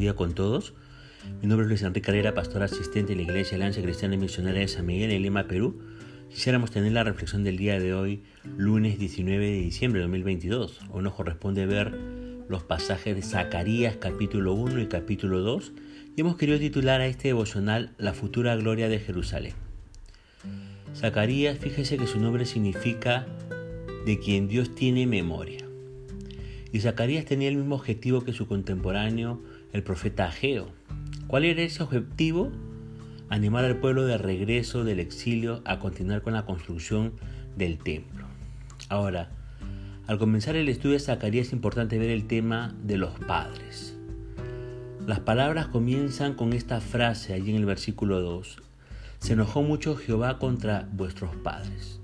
día con todos. Mi nombre es Luis Enrique Carrera, pastor asistente de la Iglesia Alianza Cristiana y Misionera de San Miguel en Lima, Perú. Quisiéramos tener la reflexión del día de hoy, lunes 19 de diciembre de 2022. Hoy nos corresponde ver los pasajes de Zacarías capítulo 1 y capítulo 2 y hemos querido titular a este devocional La futura gloria de Jerusalén. Zacarías, fíjese que su nombre significa de quien Dios tiene memoria. Y Zacarías tenía el mismo objetivo que su contemporáneo, el profeta Ageo. ¿Cuál era ese objetivo? Animar al pueblo de regreso del exilio a continuar con la construcción del templo. Ahora, al comenzar el estudio de Zacarías es importante ver el tema de los padres. Las palabras comienzan con esta frase allí en el versículo 2. Se enojó mucho Jehová contra vuestros padres.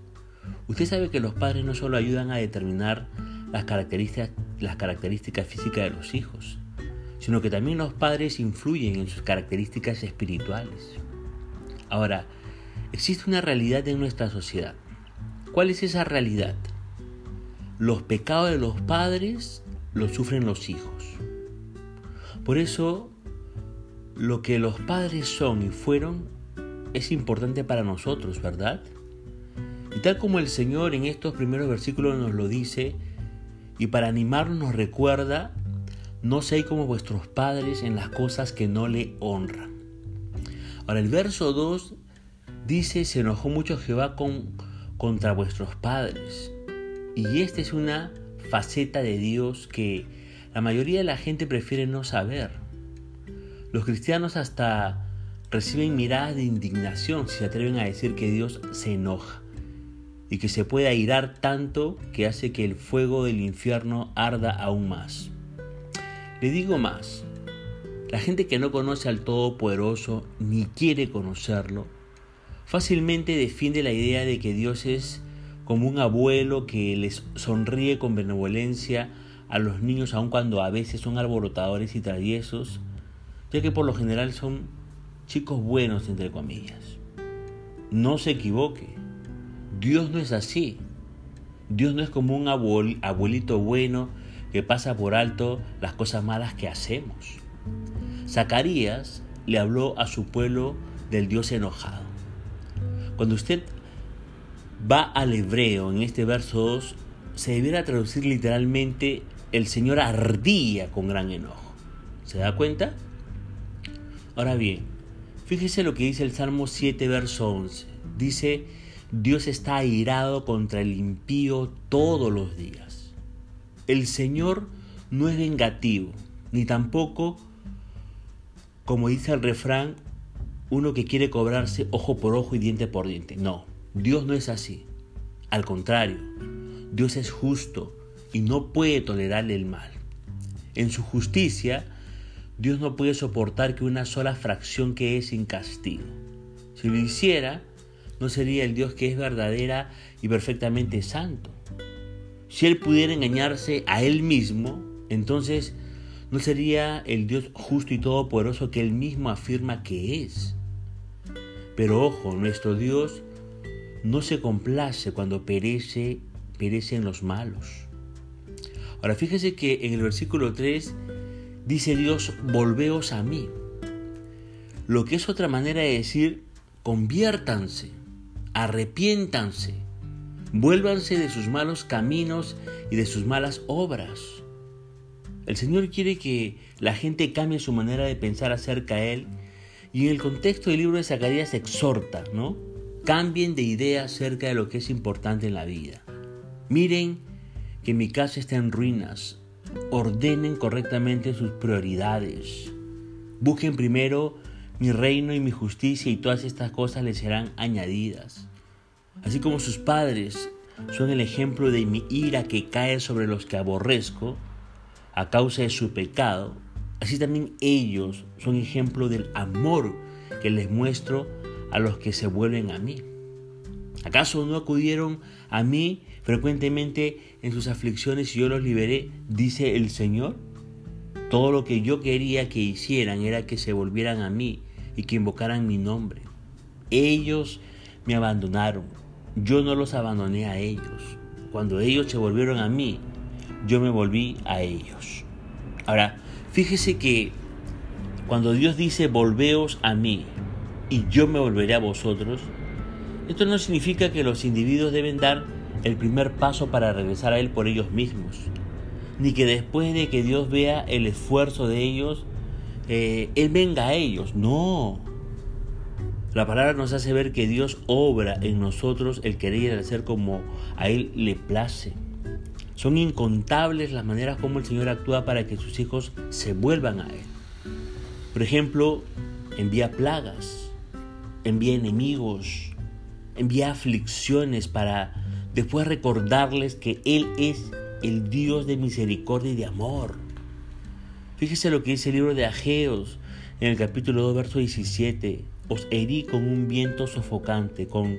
Usted sabe que los padres no solo ayudan a determinar las características, las características físicas de los hijos, sino que también los padres influyen en sus características espirituales. Ahora, existe una realidad en nuestra sociedad. ¿Cuál es esa realidad? Los pecados de los padres los sufren los hijos. Por eso, lo que los padres son y fueron es importante para nosotros, ¿verdad? Y tal como el Señor en estos primeros versículos nos lo dice, y para animarnos nos recuerda, no seáis como vuestros padres en las cosas que no le honran. Ahora el verso 2 dice, se enojó mucho Jehová con, contra vuestros padres. Y esta es una faceta de Dios que la mayoría de la gente prefiere no saber. Los cristianos hasta reciben miradas de indignación si se atreven a decir que Dios se enoja y que se puede airar tanto que hace que el fuego del infierno arda aún más. Le digo más, la gente que no conoce al Todopoderoso ni quiere conocerlo, fácilmente defiende la idea de que Dios es como un abuelo que les sonríe con benevolencia a los niños aun cuando a veces son alborotadores y traviesos, ya que por lo general son chicos buenos entre comillas. No se equivoque, Dios no es así. Dios no es como un abuelito bueno que pasa por alto las cosas malas que hacemos. Zacarías le habló a su pueblo del Dios enojado. Cuando usted va al hebreo en este verso 2, se debiera traducir literalmente el Señor ardía con gran enojo. ¿Se da cuenta? Ahora bien, fíjese lo que dice el Salmo 7, verso 11. Dice, Dios está airado contra el impío todos los días. El Señor no es vengativo, ni tampoco, como dice el refrán, uno que quiere cobrarse ojo por ojo y diente por diente. No, Dios no es así. Al contrario, Dios es justo y no puede tolerar el mal. En su justicia, Dios no puede soportar que una sola fracción quede sin castigo. Si lo hiciera, no sería el Dios que es verdadera y perfectamente santo. Si Él pudiera engañarse a Él mismo, entonces no sería el Dios justo y todopoderoso que Él mismo afirma que es. Pero ojo, nuestro Dios no se complace cuando perece, perecen los malos. Ahora fíjese que en el versículo 3 dice Dios, volveos a mí. Lo que es otra manera de decir, conviértanse arrepiéntanse, vuélvanse de sus malos caminos y de sus malas obras. El Señor quiere que la gente cambie su manera de pensar acerca de Él y en el contexto del libro de Zacarías exhorta, ¿no? Cambien de idea acerca de lo que es importante en la vida. Miren que mi casa está en ruinas. Ordenen correctamente sus prioridades. Busquen primero mi reino y mi justicia y todas estas cosas les serán añadidas. Así como sus padres son el ejemplo de mi ira que cae sobre los que aborrezco a causa de su pecado, así también ellos son ejemplo del amor que les muestro a los que se vuelven a mí. ¿Acaso no acudieron a mí frecuentemente en sus aflicciones y yo los liberé? Dice el Señor. Todo lo que yo quería que hicieran era que se volvieran a mí y que invocaran mi nombre. Ellos me abandonaron, yo no los abandoné a ellos. Cuando ellos se volvieron a mí, yo me volví a ellos. Ahora, fíjese que cuando Dios dice volveos a mí y yo me volveré a vosotros, esto no significa que los individuos deben dar el primer paso para regresar a Él por ellos mismos, ni que después de que Dios vea el esfuerzo de ellos, eh, Él venga a ellos. No. La palabra nos hace ver que Dios obra en nosotros el querer y el hacer como a Él le place. Son incontables las maneras como el Señor actúa para que sus hijos se vuelvan a Él. Por ejemplo, envía plagas, envía enemigos, envía aflicciones para después recordarles que Él es el Dios de misericordia y de amor. Fíjese lo que dice el libro de Ageos en el capítulo 2, verso 17. Os herí con un viento sofocante, con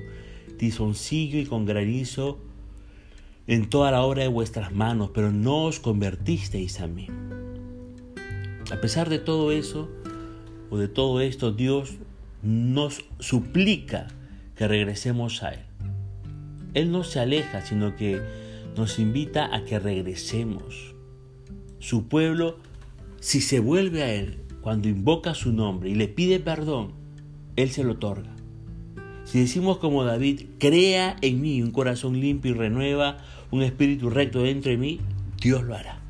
tizoncillo y con granizo en toda la obra de vuestras manos, pero no os convertisteis a mí. A pesar de todo eso, o de todo esto, Dios nos suplica que regresemos a Él. Él no se aleja, sino que nos invita a que regresemos. Su pueblo, si se vuelve a Él, cuando invoca su nombre y le pide perdón, Él se lo otorga. Si decimos como David, crea en mí un corazón limpio y renueva un espíritu recto dentro de mí, Dios lo hará.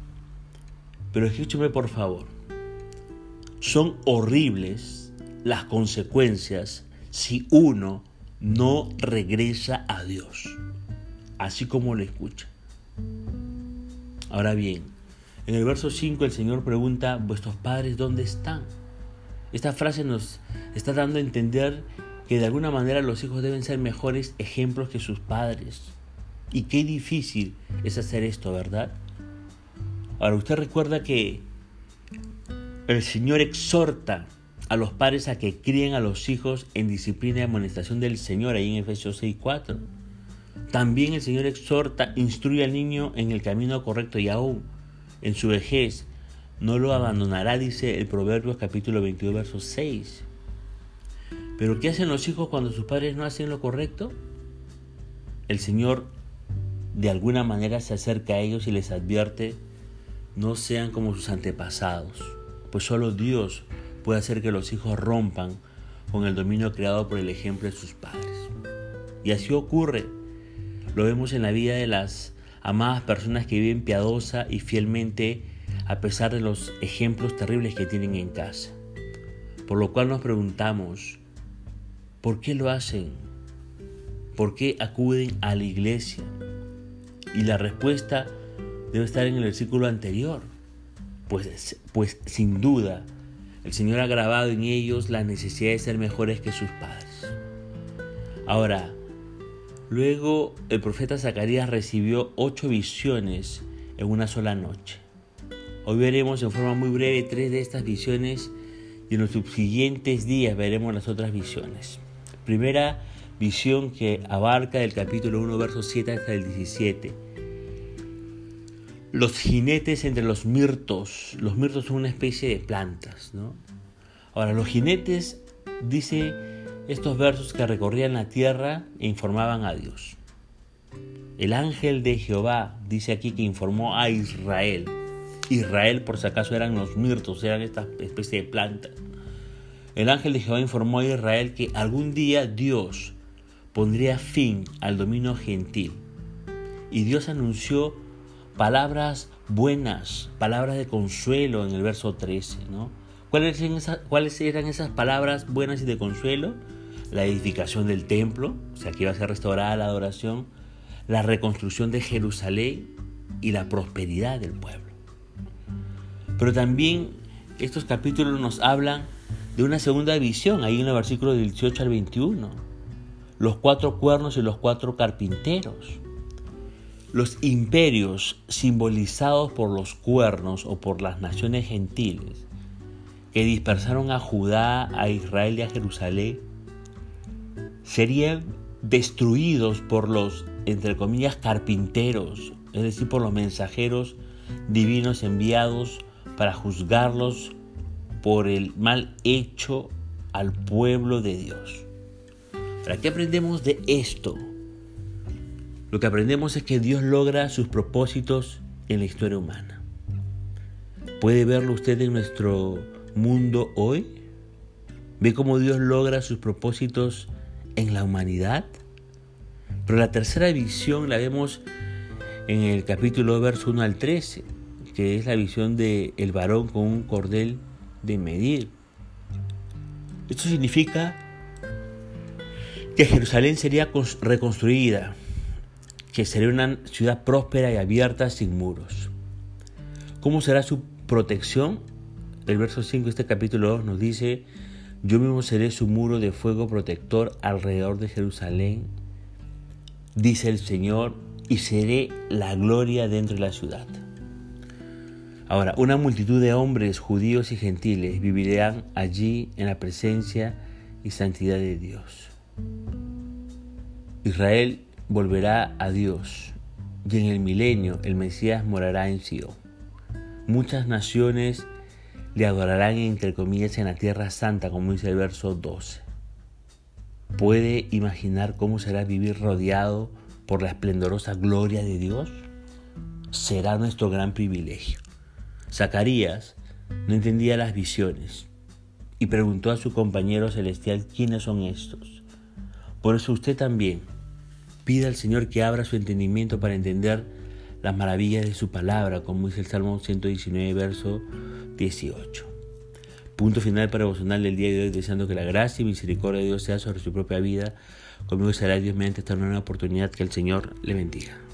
Pero escúcheme por favor, son horribles las consecuencias si uno no regresa a Dios, así como lo escucha. Ahora bien, en el verso 5 el Señor pregunta, ¿vuestros padres dónde están? Esta frase nos está dando a entender que de alguna manera los hijos deben ser mejores ejemplos que sus padres. Y qué difícil es hacer esto, ¿verdad? Ahora, usted recuerda que el Señor exhorta a los padres a que críen a los hijos en disciplina y amonestación del Señor, ahí en Efesios 6.4. También el Señor exhorta, instruye al niño en el camino correcto y aún en su vejez no lo abandonará, dice el Proverbios capítulo 22, verso 6. Pero ¿qué hacen los hijos cuando sus padres no hacen lo correcto? El Señor de alguna manera se acerca a ellos y les advierte, no sean como sus antepasados, pues solo Dios puede hacer que los hijos rompan con el dominio creado por el ejemplo de sus padres. Y así ocurre. Lo vemos en la vida de las amadas personas que viven piadosa y fielmente a pesar de los ejemplos terribles que tienen en casa. Por lo cual nos preguntamos, ¿Por qué lo hacen? ¿Por qué acuden a la iglesia? Y la respuesta debe estar en el versículo anterior. Pues, pues sin duda, el Señor ha grabado en ellos la necesidad de ser mejores que sus padres. Ahora, luego el profeta Zacarías recibió ocho visiones en una sola noche. Hoy veremos en forma muy breve tres de estas visiones y en los subsiguientes días veremos las otras visiones. Primera visión que abarca del capítulo 1, versos 7 hasta el 17. Los jinetes entre los mirtos. Los mirtos son una especie de plantas, ¿no? Ahora, los jinetes, dice estos versos que recorrían la tierra e informaban a Dios. El ángel de Jehová dice aquí que informó a Israel. Israel, por si acaso, eran los mirtos, eran esta especie de plantas. El ángel de Jehová informó a Israel que algún día Dios pondría fin al dominio gentil. Y Dios anunció palabras buenas, palabras de consuelo en el verso 13. ¿no? ¿Cuáles, eran esas, ¿Cuáles eran esas palabras buenas y de consuelo? La edificación del templo, o sea que iba a ser restaurada la adoración, la reconstrucción de Jerusalén y la prosperidad del pueblo. Pero también estos capítulos nos hablan de una segunda visión, ahí en el versículo del 18 al 21. Los cuatro cuernos y los cuatro carpinteros. Los imperios simbolizados por los cuernos o por las naciones gentiles que dispersaron a Judá, a Israel y a Jerusalén, serían destruidos por los, entre comillas, carpinteros, es decir, por los mensajeros divinos enviados para juzgarlos por el mal hecho al pueblo de Dios. ¿Para qué aprendemos de esto? Lo que aprendemos es que Dios logra sus propósitos en la historia humana. Puede verlo usted en nuestro mundo hoy? ¿Ve cómo Dios logra sus propósitos en la humanidad? Pero la tercera visión la vemos en el capítulo verso 1 al 13, que es la visión del el varón con un cordel de medir. Esto significa que Jerusalén sería reconstruida, que sería una ciudad próspera y abierta sin muros. ¿Cómo será su protección? El verso 5 de este capítulo 2 nos dice, yo mismo seré su muro de fuego protector alrededor de Jerusalén, dice el Señor, y seré la gloria dentro de la ciudad. Ahora, una multitud de hombres judíos y gentiles vivirán allí en la presencia y santidad de Dios. Israel volverá a Dios y en el milenio el Mesías morará en Sion. Muchas naciones le adorarán entre comillas en la tierra santa, como dice el verso 12. ¿Puede imaginar cómo será vivir rodeado por la esplendorosa gloria de Dios? Será nuestro gran privilegio. Zacarías no entendía las visiones y preguntó a su compañero celestial quiénes son estos. Por eso usted también pida al Señor que abra su entendimiento para entender las maravillas de su palabra, como dice el Salmo 119, verso 18. Punto final para devocional del día de hoy, deseando que la gracia y misericordia de Dios sea sobre su propia vida. Conmigo será Dios mediante esta nueva oportunidad que el Señor le bendiga.